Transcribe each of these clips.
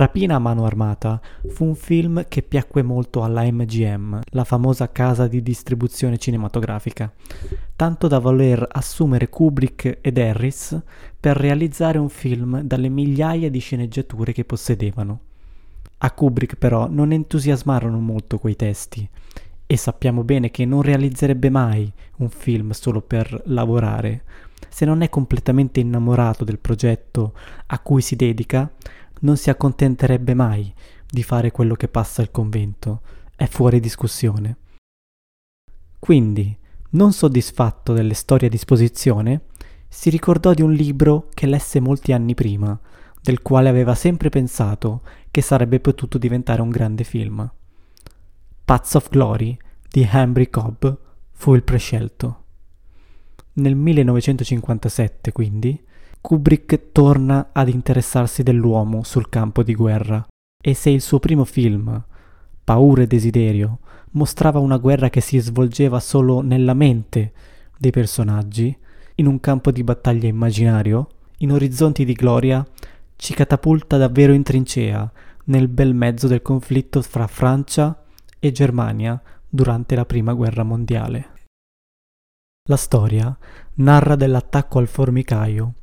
Rapina a mano armata fu un film che piacque molto alla MGM, la famosa casa di distribuzione cinematografica, tanto da voler assumere Kubrick ed Harris per realizzare un film dalle migliaia di sceneggiature che possedevano. A Kubrick però non entusiasmarono molto quei testi e sappiamo bene che non realizzerebbe mai un film solo per lavorare. Se non è completamente innamorato del progetto a cui si dedica, non si accontenterebbe mai di fare quello che passa al convento, è fuori discussione. Quindi, non soddisfatto delle storie a disposizione, si ricordò di un libro che lesse molti anni prima, del quale aveva sempre pensato che sarebbe potuto diventare un grande film. Paths of Glory di Henry Cobb fu il prescelto. Nel 1957, quindi, Kubrick torna ad interessarsi dell'uomo sul campo di guerra e se il suo primo film, Paura e Desiderio, mostrava una guerra che si svolgeva solo nella mente dei personaggi, in un campo di battaglia immaginario, in orizzonti di gloria, ci catapulta davvero in trincea nel bel mezzo del conflitto fra Francia e Germania durante la Prima Guerra Mondiale. La storia narra dell'attacco al formicaio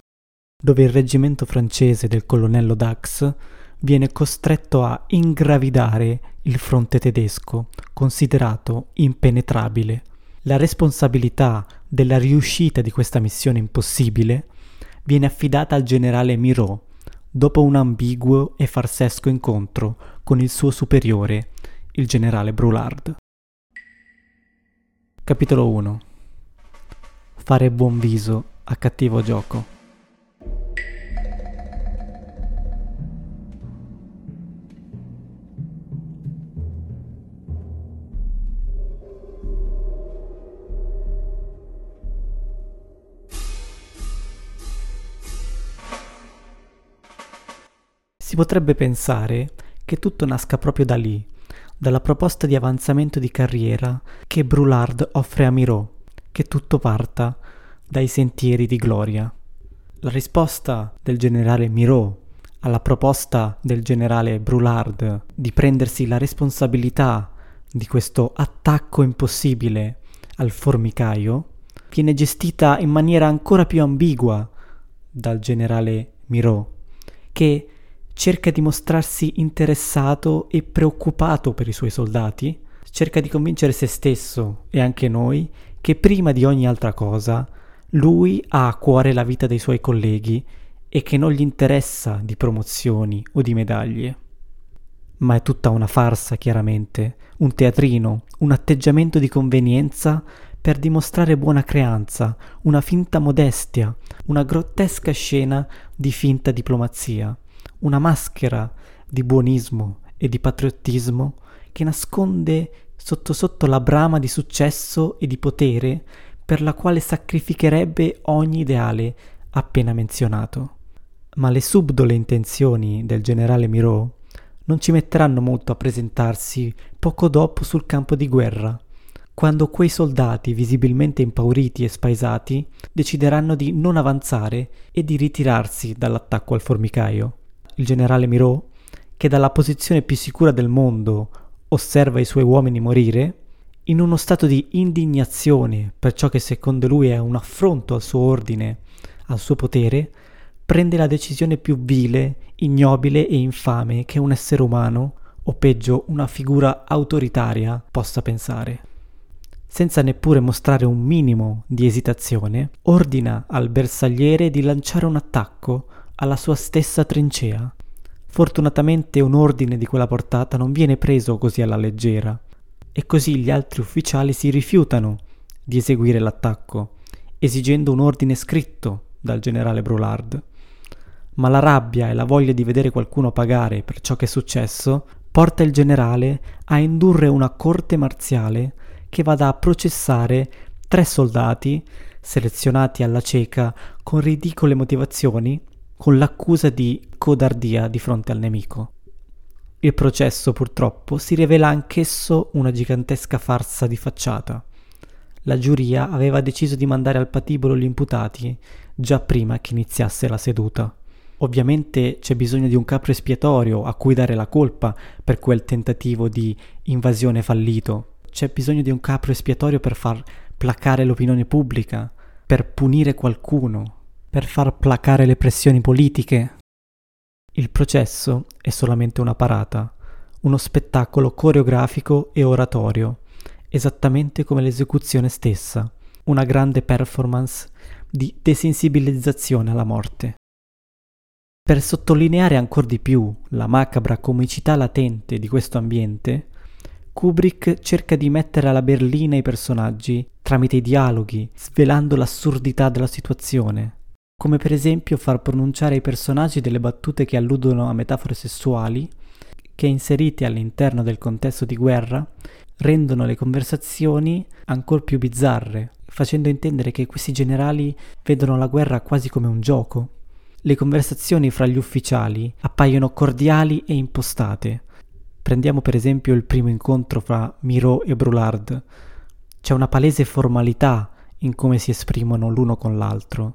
dove il reggimento francese del colonnello Dax viene costretto a ingravidare il fronte tedesco, considerato impenetrabile. La responsabilità della riuscita di questa missione impossibile viene affidata al generale Miraut, dopo un ambiguo e farsesco incontro con il suo superiore, il generale Brulard. Capitolo 1 Fare buon viso a cattivo gioco. Potrebbe pensare che tutto nasca proprio da lì, dalla proposta di avanzamento di carriera che Brulard offre a Miro, che tutto parta dai sentieri di gloria. La risposta del generale Miro alla proposta del generale Brulard di prendersi la responsabilità di questo attacco impossibile al formicaio viene gestita in maniera ancora più ambigua dal generale Miro, che cerca di mostrarsi interessato e preoccupato per i suoi soldati, cerca di convincere se stesso e anche noi che prima di ogni altra cosa lui ha a cuore la vita dei suoi colleghi e che non gli interessa di promozioni o di medaglie. Ma è tutta una farsa, chiaramente, un teatrino, un atteggiamento di convenienza per dimostrare buona creanza, una finta modestia, una grottesca scena di finta diplomazia una maschera di buonismo e di patriottismo che nasconde sotto sotto la brama di successo e di potere per la quale sacrificherebbe ogni ideale appena menzionato. Ma le subdole intenzioni del generale Miro non ci metteranno molto a presentarsi poco dopo sul campo di guerra, quando quei soldati, visibilmente impauriti e spaesati, decideranno di non avanzare e di ritirarsi dall'attacco al formicaio il generale Miraut, che dalla posizione più sicura del mondo osserva i suoi uomini morire, in uno stato di indignazione per ciò che secondo lui è un affronto al suo ordine, al suo potere, prende la decisione più vile, ignobile e infame che un essere umano, o peggio una figura autoritaria, possa pensare. Senza neppure mostrare un minimo di esitazione, ordina al bersagliere di lanciare un attacco alla sua stessa trincea. Fortunatamente un ordine di quella portata non viene preso così alla leggera, e così gli altri ufficiali si rifiutano di eseguire l'attacco, esigendo un ordine scritto dal generale Brulard. Ma la rabbia e la voglia di vedere qualcuno pagare per ciò che è successo porta il generale a indurre una corte marziale che vada a processare tre soldati selezionati alla cieca con ridicole motivazioni con l'accusa di codardia di fronte al nemico. Il processo purtroppo si rivela anch'esso una gigantesca farsa di facciata. La giuria aveva deciso di mandare al patibolo gli imputati già prima che iniziasse la seduta. Ovviamente c'è bisogno di un capro espiatorio a cui dare la colpa per quel tentativo di invasione fallito. C'è bisogno di un capro espiatorio per far placare l'opinione pubblica, per punire qualcuno, per far placare le pressioni politiche. Il processo è solamente una parata, uno spettacolo coreografico e oratorio, esattamente come l'esecuzione stessa, una grande performance di desensibilizzazione alla morte. Per sottolineare ancora di più la macabra comicità latente di questo ambiente, Kubrick cerca di mettere alla berlina i personaggi tramite i dialoghi, svelando l'assurdità della situazione, come per esempio far pronunciare ai personaggi delle battute che alludono a metafore sessuali, che inserite all'interno del contesto di guerra rendono le conversazioni ancora più bizzarre, facendo intendere che questi generali vedono la guerra quasi come un gioco. Le conversazioni fra gli ufficiali appaiono cordiali e impostate. Prendiamo per esempio il primo incontro fra Miro e Brulard. C'è una palese formalità in come si esprimono l'uno con l'altro,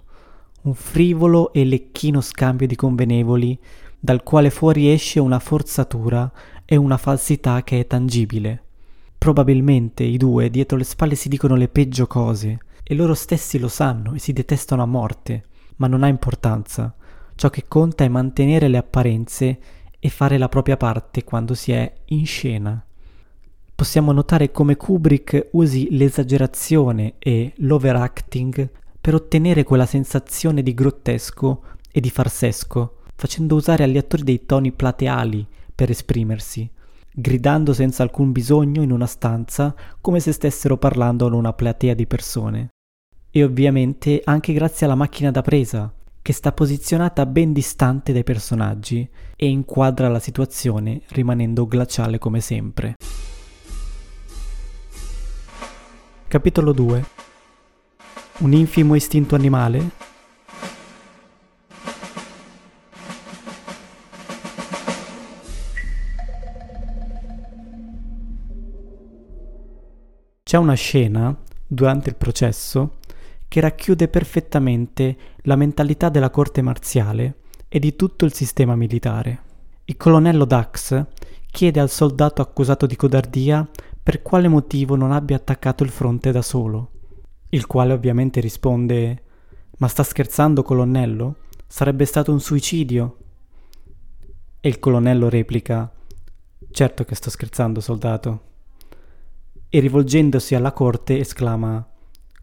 un frivolo e lecchino scambio di convenevoli dal quale fuori esce una forzatura e una falsità che è tangibile. Probabilmente i due dietro le spalle si dicono le peggio cose e loro stessi lo sanno e si detestano a morte, ma non ha importanza. Ciò che conta è mantenere le apparenze e fare la propria parte quando si è in scena. Possiamo notare come Kubrick usi l'esagerazione e l'overacting per ottenere quella sensazione di grottesco e di farsesco, facendo usare agli attori dei toni plateali per esprimersi, gridando senza alcun bisogno in una stanza come se stessero parlando a una platea di persone. E ovviamente anche grazie alla macchina da presa, che sta posizionata ben distante dai personaggi e inquadra la situazione rimanendo glaciale come sempre. Capitolo 2 Un infimo istinto animale? C'è una scena durante il processo che racchiude perfettamente la mentalità della corte marziale e di tutto il sistema militare. Il colonnello Dax chiede al soldato accusato di codardia per quale motivo non abbia attaccato il fronte da solo, il quale ovviamente risponde Ma sta scherzando, colonnello? Sarebbe stato un suicidio. E il colonnello replica Certo che sto scherzando, soldato. E rivolgendosi alla corte esclama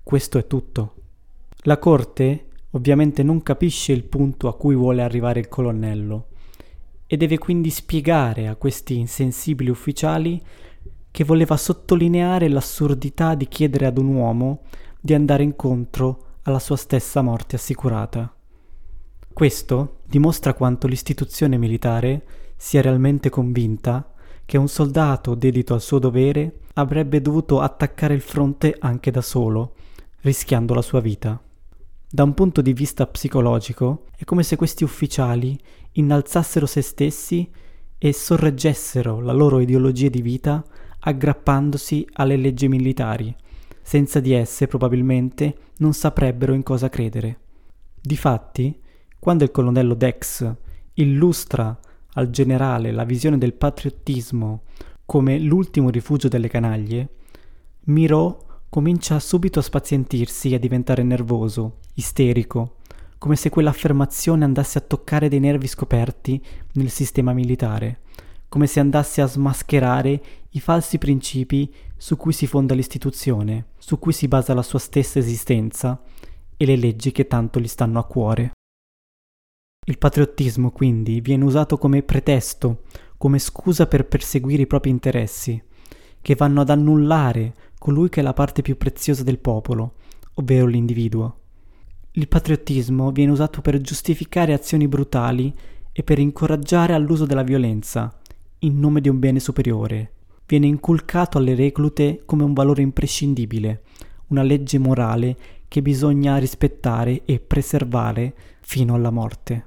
Questo è tutto. La corte ovviamente non capisce il punto a cui vuole arrivare il colonnello e deve quindi spiegare a questi insensibili ufficiali che voleva sottolineare l'assurdità di chiedere ad un uomo di andare incontro alla sua stessa morte assicurata. Questo dimostra quanto l'istituzione militare sia realmente convinta che un soldato dedito al suo dovere avrebbe dovuto attaccare il fronte anche da solo, rischiando la sua vita. Da un punto di vista psicologico, è come se questi ufficiali innalzassero se stessi e sorreggessero la loro ideologia di vita aggrappandosi alle leggi militari. Senza di esse, probabilmente, non saprebbero in cosa credere. Difatti, quando il colonnello Dex illustra al generale la visione del patriottismo come l'ultimo rifugio delle canaglie, Miro comincia subito a spazientirsi e a diventare nervoso, isterico, come se quell'affermazione andasse a toccare dei nervi scoperti nel sistema militare, come se andasse a smascherare i falsi principi su cui si fonda l'istituzione, su cui si basa la sua stessa esistenza e le leggi che tanto gli stanno a cuore. Il patriottismo quindi viene usato come pretesto, come scusa per perseguire i propri interessi, che vanno ad annullare colui che è la parte più preziosa del popolo, ovvero l'individuo. Il patriottismo viene usato per giustificare azioni brutali e per incoraggiare all'uso della violenza, in nome di un bene superiore. Viene inculcato alle reclute come un valore imprescindibile, una legge morale che bisogna rispettare e preservare fino alla morte.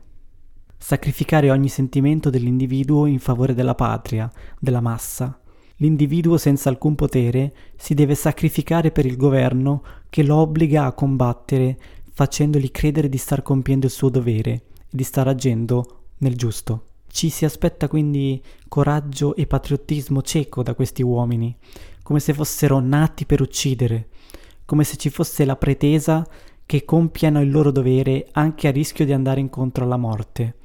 Sacrificare ogni sentimento dell'individuo in favore della patria, della massa, L'individuo senza alcun potere si deve sacrificare per il governo che lo obbliga a combattere facendogli credere di star compiendo il suo dovere e di stare agendo nel giusto. Ci si aspetta quindi coraggio e patriottismo cieco da questi uomini, come se fossero nati per uccidere, come se ci fosse la pretesa che compiano il loro dovere anche a rischio di andare incontro alla morte,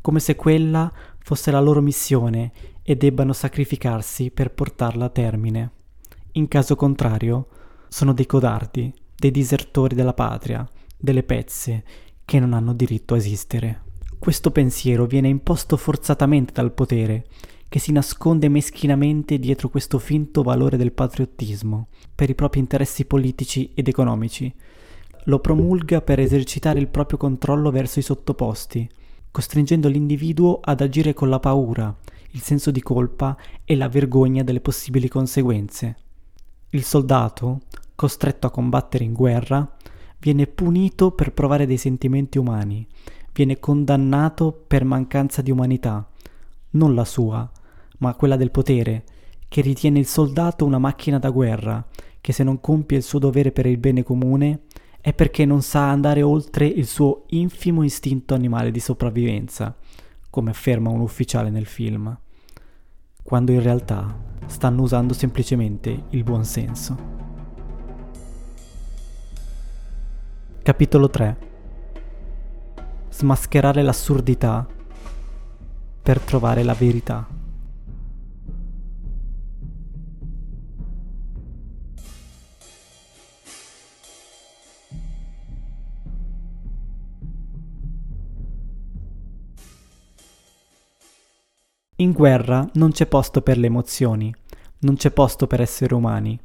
come se quella fosse la loro missione e debbano sacrificarsi per portarla a termine. In caso contrario, sono dei codardi, dei disertori della patria, delle pezze che non hanno diritto a esistere. Questo pensiero viene imposto forzatamente dal potere, che si nasconde meschinamente dietro questo finto valore del patriottismo, per i propri interessi politici ed economici. Lo promulga per esercitare il proprio controllo verso i sottoposti, costringendo l'individuo ad agire con la paura, il senso di colpa e la vergogna delle possibili conseguenze. Il soldato, costretto a combattere in guerra, viene punito per provare dei sentimenti umani, viene condannato per mancanza di umanità, non la sua, ma quella del potere, che ritiene il soldato una macchina da guerra, che se non compie il suo dovere per il bene comune è perché non sa andare oltre il suo infimo istinto animale di sopravvivenza, come afferma un ufficiale nel film, quando in realtà stanno usando semplicemente il buon senso. Capitolo 3 smascherare l'assurdità per trovare la verità. In guerra non c'è posto per le emozioni, non c'è posto per esseri umani.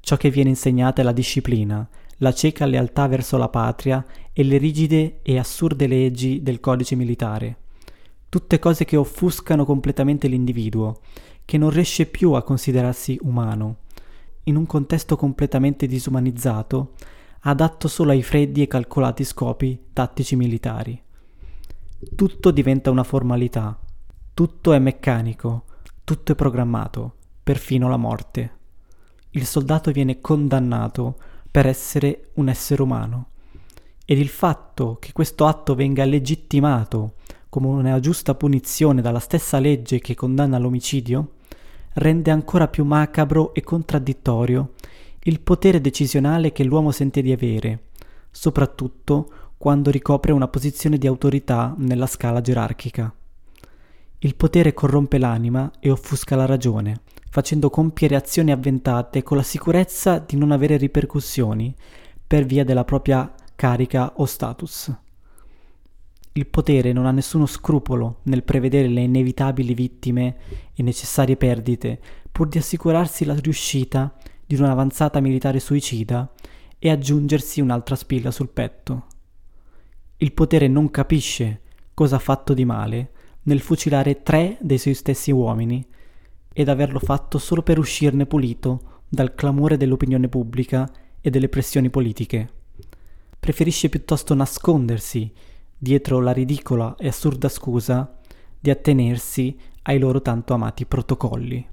Ciò che viene insegnato è la disciplina, la cieca lealtà verso la patria e le rigide e assurde leggi del codice militare. Tutte cose che offuscano completamente l'individuo, che non riesce più a considerarsi umano, in un contesto completamente disumanizzato, adatto solo ai freddi e calcolati scopi tattici militari. Tutto diventa una formalità, tutto è meccanico, tutto è programmato, perfino la morte. Il soldato viene condannato per essere un essere umano. Ed il fatto che questo atto venga legittimato come una giusta punizione dalla stessa legge che condanna l'omicidio rende ancora più macabro e contraddittorio il potere decisionale che l'uomo sente di avere, soprattutto quando ricopre una posizione di autorità nella scala gerarchica. Il potere corrompe l'anima e offusca la ragione, facendo compiere azioni avventate con la sicurezza di non avere ripercussioni per via della propria carica o status. Il potere non ha nessuno scrupolo nel prevedere le inevitabili vittime e necessarie perdite pur di assicurarsi la riuscita di un'avanzata militare suicida e aggiungersi un'altra spilla sul petto. Il potere non capisce cosa ha fatto di male nel fucilare tre dei suoi stessi uomini ed averlo fatto solo per uscirne pulito dal clamore dell'opinione pubblica e delle pressioni politiche. Preferisce piuttosto nascondersi dietro la ridicola e assurda scusa di attenersi ai loro tanto amati protocolli.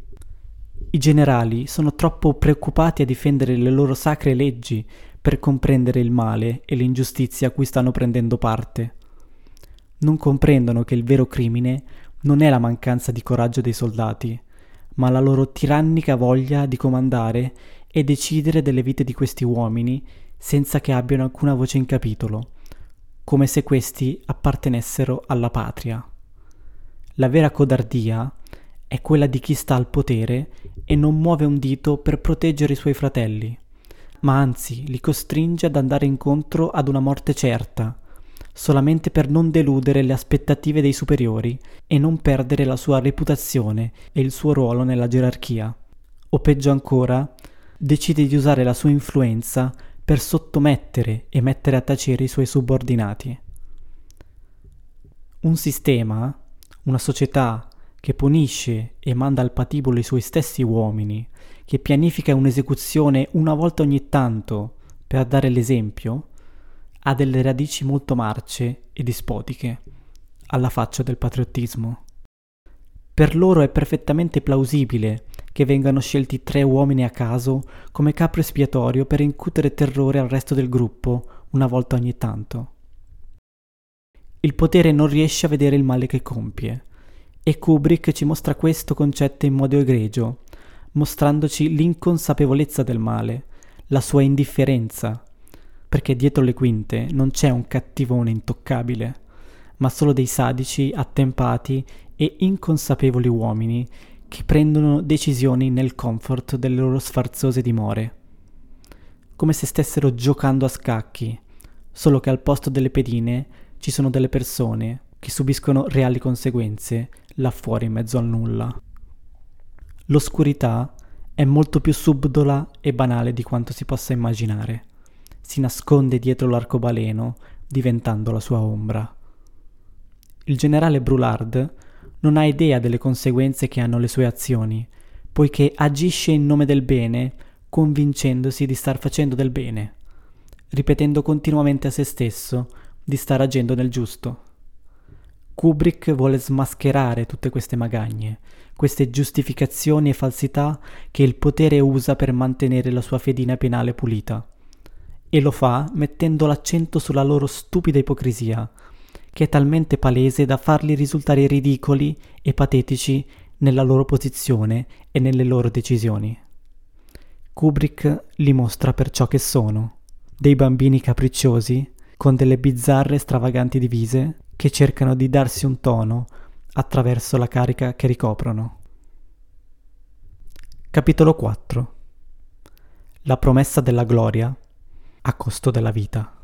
I generali sono troppo preoccupati a difendere le loro sacre leggi per comprendere il male e l'ingiustizia a cui stanno prendendo parte. Non comprendono che il vero crimine non è la mancanza di coraggio dei soldati, ma la loro tirannica voglia di comandare e decidere delle vite di questi uomini senza che abbiano alcuna voce in capitolo, come se questi appartenessero alla patria. La vera codardia è quella di chi sta al potere e non muove un dito per proteggere i suoi fratelli, ma anzi li costringe ad andare incontro ad una morte certa, solamente per non deludere le aspettative dei superiori e non perdere la sua reputazione e il suo ruolo nella gerarchia. O peggio ancora, decide di usare la sua influenza per sottomettere e mettere a tacere i suoi subordinati. Un sistema, una società che punisce e manda al patibolo i suoi stessi uomini, che pianifica un'esecuzione una volta ogni tanto per dare l'esempio, ha delle radici molto marce e dispotiche, alla faccia del patriottismo. Per loro è perfettamente plausibile che vengano scelti tre uomini a caso come capro espiatorio per incutere terrore al resto del gruppo una volta ogni tanto. Il potere non riesce a vedere il male che compie. E Kubrick ci mostra questo concetto in modo egregio, mostrandoci l'inconsapevolezza del male, la sua indifferenza, perché dietro le quinte non c'è un cattivone intoccabile, ma solo dei sadici attempati e inconsapevoli uomini che prendono decisioni nel comfort delle loro sfarzose dimore, come se stessero giocando a scacchi, solo che al posto delle pedine ci sono delle persone che subiscono reali conseguenze là fuori in mezzo al nulla. L'oscurità è molto più subdola e banale di quanto si possa immaginare. Si nasconde dietro l'arcobaleno, diventando la sua ombra. Il generale Brulard non ha idea delle conseguenze che hanno le sue azioni, poiché agisce in nome del bene, convincendosi di star facendo del bene, ripetendo continuamente a se stesso di star agendo nel giusto. Kubrick vuole smascherare tutte queste magagne, queste giustificazioni e falsità che il potere usa per mantenere la sua fedina penale pulita. E lo fa mettendo l'accento sulla loro stupida ipocrisia, che è talmente palese da farli risultare ridicoli e patetici nella loro posizione e nelle loro decisioni. Kubrick li mostra per ciò che sono, dei bambini capricciosi, con delle bizzarre e stravaganti divise, che cercano di darsi un tono attraverso la carica che ricoprono. Capitolo 4 La promessa della gloria a costo della vita.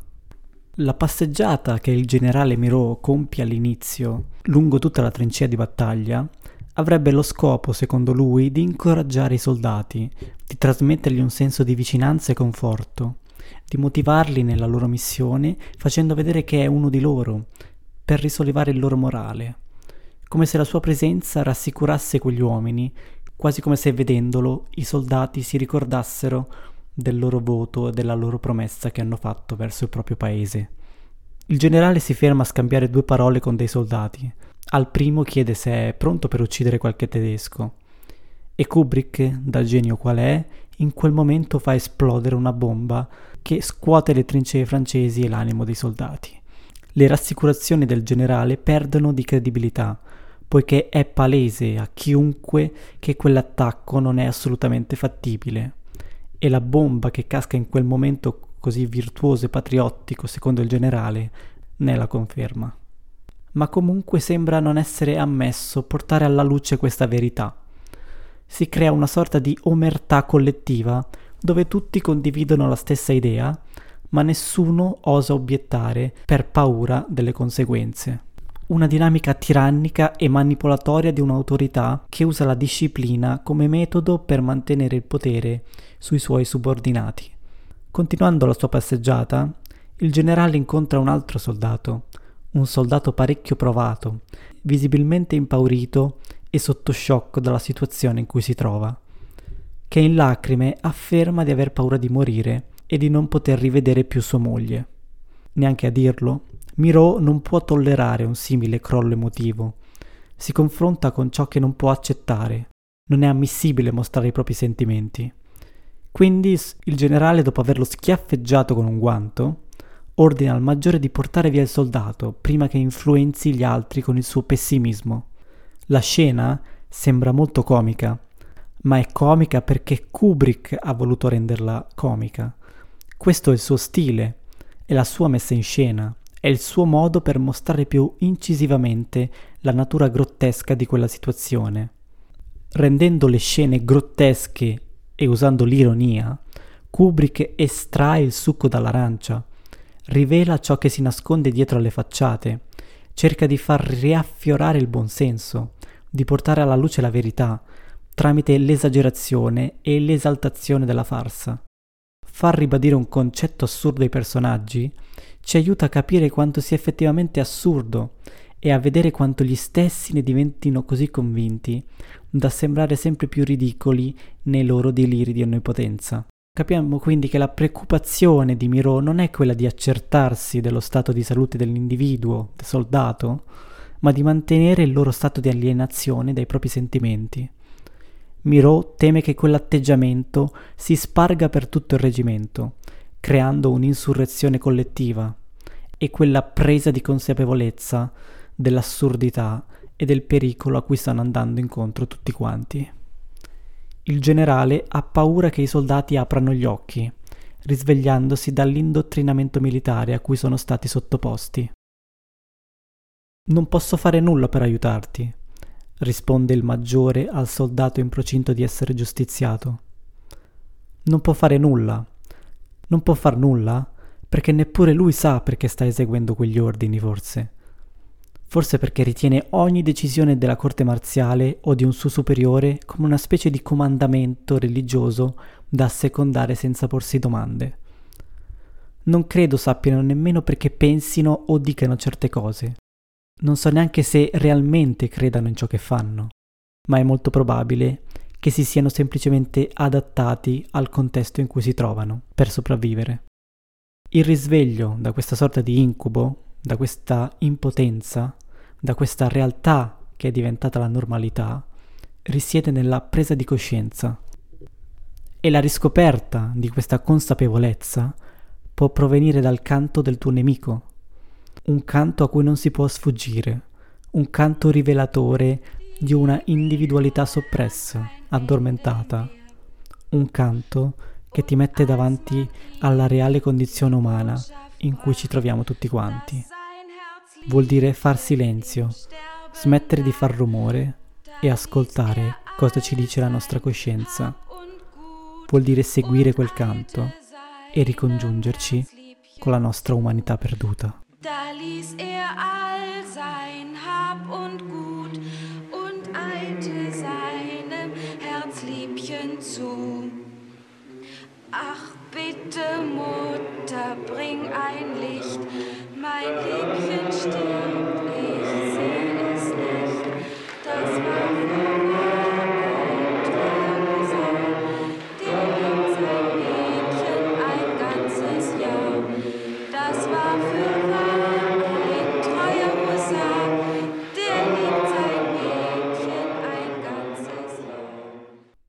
La passeggiata che il generale Miro compie all'inizio, lungo tutta la trincea di battaglia, avrebbe lo scopo, secondo lui, di incoraggiare i soldati, di trasmettergli un senso di vicinanza e conforto, di motivarli nella loro missione facendo vedere che è uno di loro, per risollevare il loro morale, come se la sua presenza rassicurasse quegli uomini, quasi come se vedendolo i soldati si ricordassero del loro voto e della loro promessa che hanno fatto verso il proprio paese. Il generale si ferma a scambiare due parole con dei soldati. Al primo chiede se è pronto per uccidere qualche tedesco. E Kubrick, da genio qual è, in quel momento fa esplodere una bomba che scuote le trincee francesi e l'animo dei soldati. Le rassicurazioni del generale perdono di credibilità, poiché è palese a chiunque che quell'attacco non è assolutamente fattibile e la bomba che casca in quel momento così virtuoso e patriottico, secondo il generale, ne la conferma. Ma comunque sembra non essere ammesso portare alla luce questa verità. Si crea una sorta di omertà collettiva dove tutti condividono la stessa idea, ma nessuno osa obiettare per paura delle conseguenze una dinamica tirannica e manipolatoria di un'autorità che usa la disciplina come metodo per mantenere il potere sui suoi subordinati. Continuando la sua passeggiata, il generale incontra un altro soldato, un soldato parecchio provato, visibilmente impaurito e sotto shock dalla situazione in cui si trova, che in lacrime afferma di aver paura di morire e di non poter rivedere più sua moglie. Neanche a dirlo, Miro non può tollerare un simile crollo emotivo. Si confronta con ciò che non può accettare. Non è ammissibile mostrare i propri sentimenti. Quindi il generale, dopo averlo schiaffeggiato con un guanto, ordina al maggiore di portare via il soldato prima che influenzi gli altri con il suo pessimismo. La scena sembra molto comica, ma è comica perché Kubrick ha voluto renderla comica. Questo è il suo stile, è la sua messa in scena è il suo modo per mostrare più incisivamente la natura grottesca di quella situazione. Rendendo le scene grottesche e usando l'ironia, Kubrick estrae il succo dall'arancia, rivela ciò che si nasconde dietro alle facciate, cerca di far riaffiorare il buonsenso, di portare alla luce la verità, tramite l'esagerazione e l'esaltazione della farsa. Far ribadire un concetto assurdo ai personaggi ci aiuta a capire quanto sia effettivamente assurdo e a vedere quanto gli stessi ne diventino così convinti da sembrare sempre più ridicoli nei loro deliri di onnipotenza. Capiamo quindi che la preoccupazione di Miro non è quella di accertarsi dello stato di salute dell'individuo, del soldato, ma di mantenere il loro stato di alienazione dai propri sentimenti. Miro teme che quell'atteggiamento si sparga per tutto il reggimento creando un'insurrezione collettiva e quella presa di consapevolezza dell'assurdità e del pericolo a cui stanno andando incontro tutti quanti. Il generale ha paura che i soldati aprano gli occhi, risvegliandosi dall'indottrinamento militare a cui sono stati sottoposti. Non posso fare nulla per aiutarti, risponde il maggiore al soldato in procinto di essere giustiziato. Non può fare nulla. Non può far nulla perché neppure lui sa perché sta eseguendo quegli ordini, forse. Forse perché ritiene ogni decisione della corte marziale o di un suo superiore come una specie di comandamento religioso da assecondare senza porsi domande. Non credo sappiano nemmeno perché pensino o dicano certe cose. Non so neanche se realmente credano in ciò che fanno, ma è molto probabile che si siano semplicemente adattati al contesto in cui si trovano per sopravvivere. Il risveglio da questa sorta di incubo, da questa impotenza, da questa realtà che è diventata la normalità, risiede nella presa di coscienza. E la riscoperta di questa consapevolezza può provenire dal canto del tuo nemico, un canto a cui non si può sfuggire, un canto rivelatore di una individualità soppressa, addormentata, un canto che ti mette davanti alla reale condizione umana in cui ci troviamo tutti quanti. Vuol dire far silenzio, smettere di far rumore e ascoltare cosa ci dice la nostra coscienza. Vuol dire seguire quel canto e ricongiungerci con la nostra umanità perduta. Da ließ er all sein Hab und Gut zu. Ach bitte, Mutter, bring ein Licht, mein Liebchen stirbt